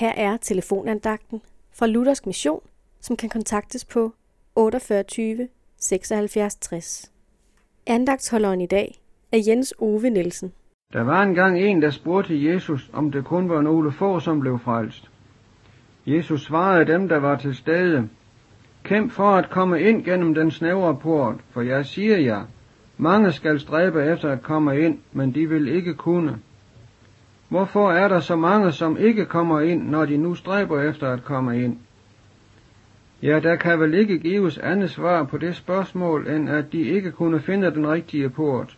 Her er telefonandagten fra Luthersk Mission, som kan kontaktes på 48 76 60. Andagtsholderen i dag er Jens Ove Nielsen. Der var engang en, der spurgte Jesus, om det kun var nogle få, som blev frelst. Jesus svarede dem, der var til stede, Kæmp for at komme ind gennem den snævre port, for jeg siger jer, mange skal stræbe efter at komme ind, men de vil ikke kunne. Hvorfor er der så mange, som ikke kommer ind, når de nu stræber efter at komme ind? Ja, der kan vel ikke gives andet svar på det spørgsmål, end at de ikke kunne finde den rigtige port.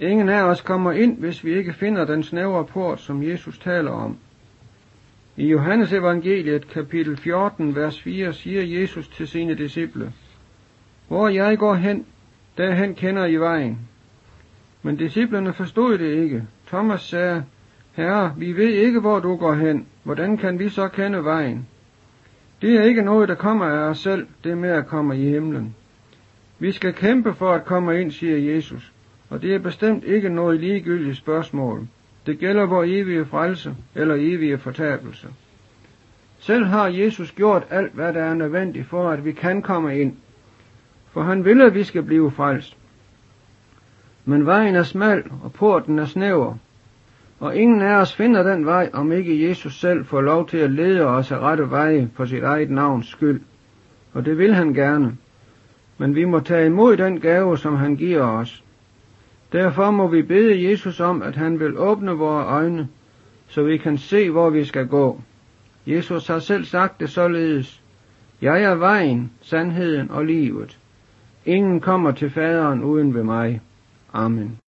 Ingen af os kommer ind, hvis vi ikke finder den snævre port, som Jesus taler om. I Johannes evangeliet kapitel 14, vers 4 siger Jesus til sine disciple, Hvor jeg går hen, derhen kender I vejen. Men disciplerne forstod det ikke. Thomas sagde, Herre, vi ved ikke, hvor du går hen. Hvordan kan vi så kende vejen? Det er ikke noget, der kommer af os selv, det med at komme i himlen. Vi skal kæmpe for at komme ind, siger Jesus, og det er bestemt ikke noget ligegyldigt spørgsmål. Det gælder vor evige frelse eller evige fortabelse. Selv har Jesus gjort alt, hvad der er nødvendigt for, at vi kan komme ind. For han vil, at vi skal blive frelst. Men vejen er smal, og porten er snæver. Og ingen af os finder den vej, om ikke Jesus selv får lov til at lede os af rette veje for sit eget navns skyld. Og det vil han gerne. Men vi må tage imod den gave, som han giver os. Derfor må vi bede Jesus om, at han vil åbne vores øjne, så vi kan se, hvor vi skal gå. Jesus har selv sagt det således. Jeg er vejen, sandheden og livet. Ingen kommer til faderen uden ved mig. Amen.